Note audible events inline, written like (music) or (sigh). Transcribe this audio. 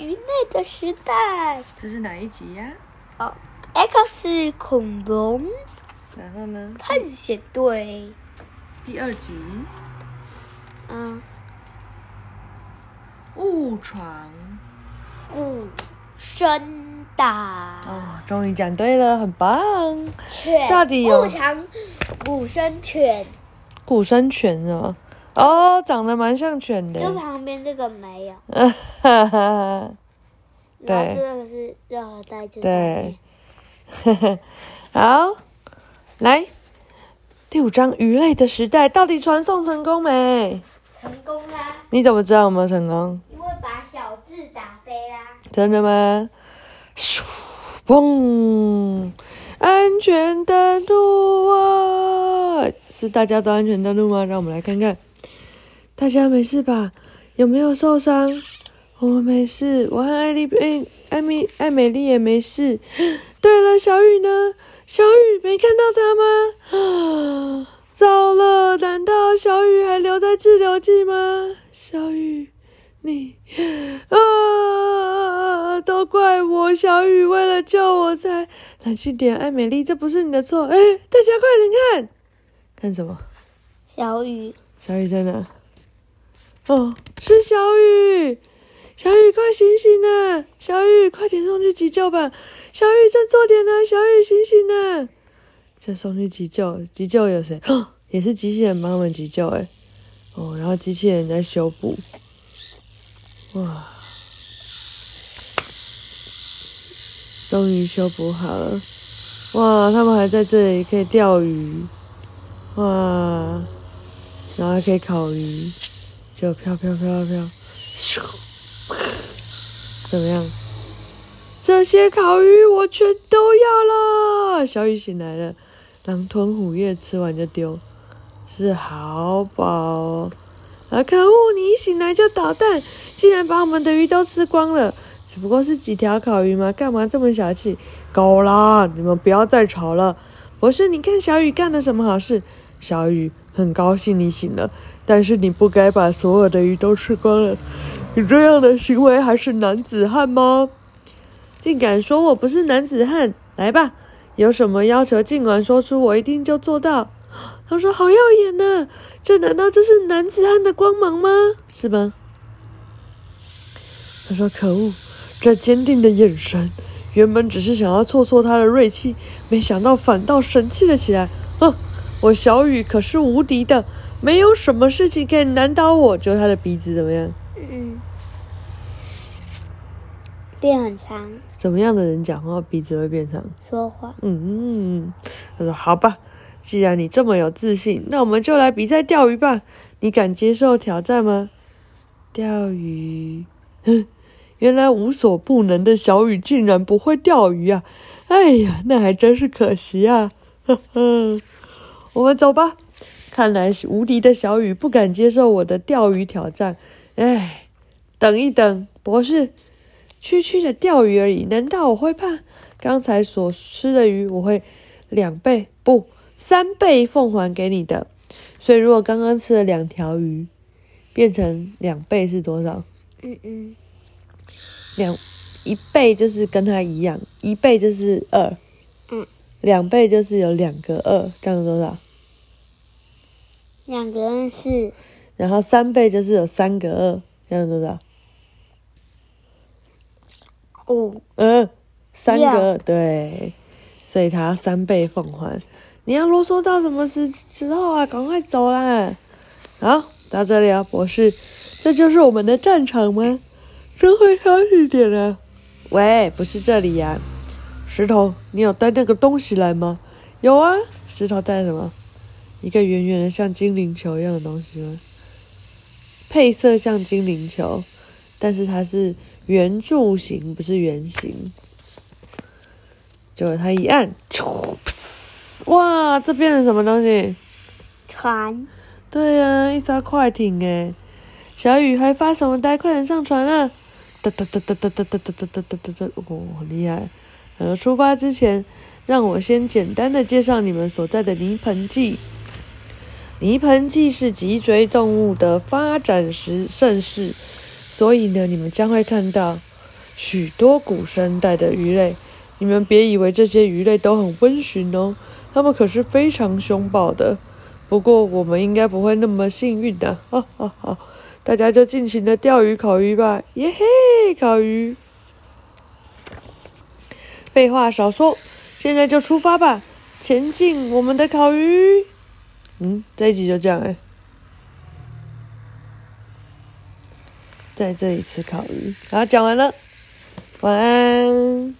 鱼类的时代。这是哪一集呀、哦，X 恐龙然后呢？探险队。第二集嗯，误闯。古生岛。哦，终于讲对了，很棒。犬到底有误闯古生犬，古生犬是吗？哦，长得蛮像犬的。就旁边这个没有，哈哈。然后对这个是热河带对面。(laughs) 好，来第五章鱼类的时代，到底传送成功没？成功啦，你怎么知道有没有成功？因为把小智打飞啦。真的吗？咻，嘣！安全的路啊！是大家都安全的路吗？让我们来看看，大家没事吧？有没有受伤？我们没事，我和艾丽、艾艾米、艾美丽也没事。(gasps) 对了，小雨呢？小雨没看到他吗？啊 (gasps) 糟了，难道小雨还留在滞留季吗？小雨，你啊，都怪我，小雨为了救我才冷静点，艾美丽，这不是你的错。哎，大家快点看，看什么？小雨，小雨在哪？哦，是小雨，小雨快醒醒啊！小雨快点送去急救吧！小雨振作点啊！小雨醒醒啊！再送去急救，急救有谁？也是机器人帮他们急救哎。哦，然后机器人在修补。哇，终于修补好了。哇，他们还在这里可以钓鱼。哇，然后还可以烤鱼，就飘飘飘飘，咻，怎么样？这些烤鱼我全都要了。小雨醒来了，狼吞虎咽，吃完就丢，是好饱哦。啊！可恶！你一醒来就捣蛋，竟然把我们的鱼都吃光了。只不过是几条烤鱼嘛，干嘛这么小气？够啦！你们不要再吵了。博士，你看小雨干了什么好事？小雨很高兴你醒了，但是你不该把所有的鱼都吃光了。你这样的行为还是男子汉吗？竟敢说我不是男子汉！来吧，有什么要求尽管说出，我一定就做到。他说：“好耀眼呐、这难道就是男子汉的光芒吗？是吗？”他说：“可恶，这坚定的眼神，原本只是想要挫挫他的锐气，没想到反倒神气了起来。哼，我小雨可是无敌的，没有什么事情可以难倒我。就他的鼻子怎么样？嗯，变很长，怎么样的人讲话鼻子会变长？说话。嗯嗯，他说：“好吧，既然你这么有自信，那我们就来比赛钓鱼吧。你敢接受挑战吗？”钓鱼，哼，(laughs) 原来无所不能的小雨竟然不会钓鱼啊！哎呀，那还真是可惜啊！呵呵，我们走吧。看来是无敌的小雨不敢接受我的钓鱼挑战。哎，等一等，博士，区区的钓鱼而已，难道我会怕？刚才所吃的鱼，我会两倍不三倍奉还给你的。所以，如果刚刚吃了两条鱼，变成两倍是多少？嗯嗯，两一倍就是跟它一样，一倍就是二，嗯，两倍就是有两个二，这样多少？两个二是然后三倍就是有三个二，这样多少？五，嗯，三个二对，所以他要三倍奉还。你要啰嗦到什么时时候啊？赶快走啦！好，到这里啊，博士，这就是我们的战场吗？真会挑一点啊！喂，不是这里呀、石头，你有带那个东西来吗？有啊，石头带什么？一个圆圆的像精灵球一样的东西吗？配色像精灵球，但是它是圆柱形，不是圆形。结果他一按，哇，这变成什么东西？船，对呀、一艘快艇哎！小雨还发什么呆？快点上船啊！哒哒哒哒哒哒哒哒哒哒哒哒哒！哦，很厉害。呃，出发之前，让我先简单的介绍你们所在的泥盆纪。泥盆纪是脊椎动物的发展时盛世，所以呢，你们将会看到许多古生代的鱼类。你们别以为这些鱼类都很温驯哦，它们可是非常凶暴的。不过我们应该不会那么幸运的，(laughs) 哈哈哈！大家就尽情的钓鱼、烤鱼吧，耶嘿，烤鱼！废话少说，现在就出发吧，前进我们的烤鱼。嗯，这一集就这样哎，在这里吃烤鱼，好，讲完了，晚安。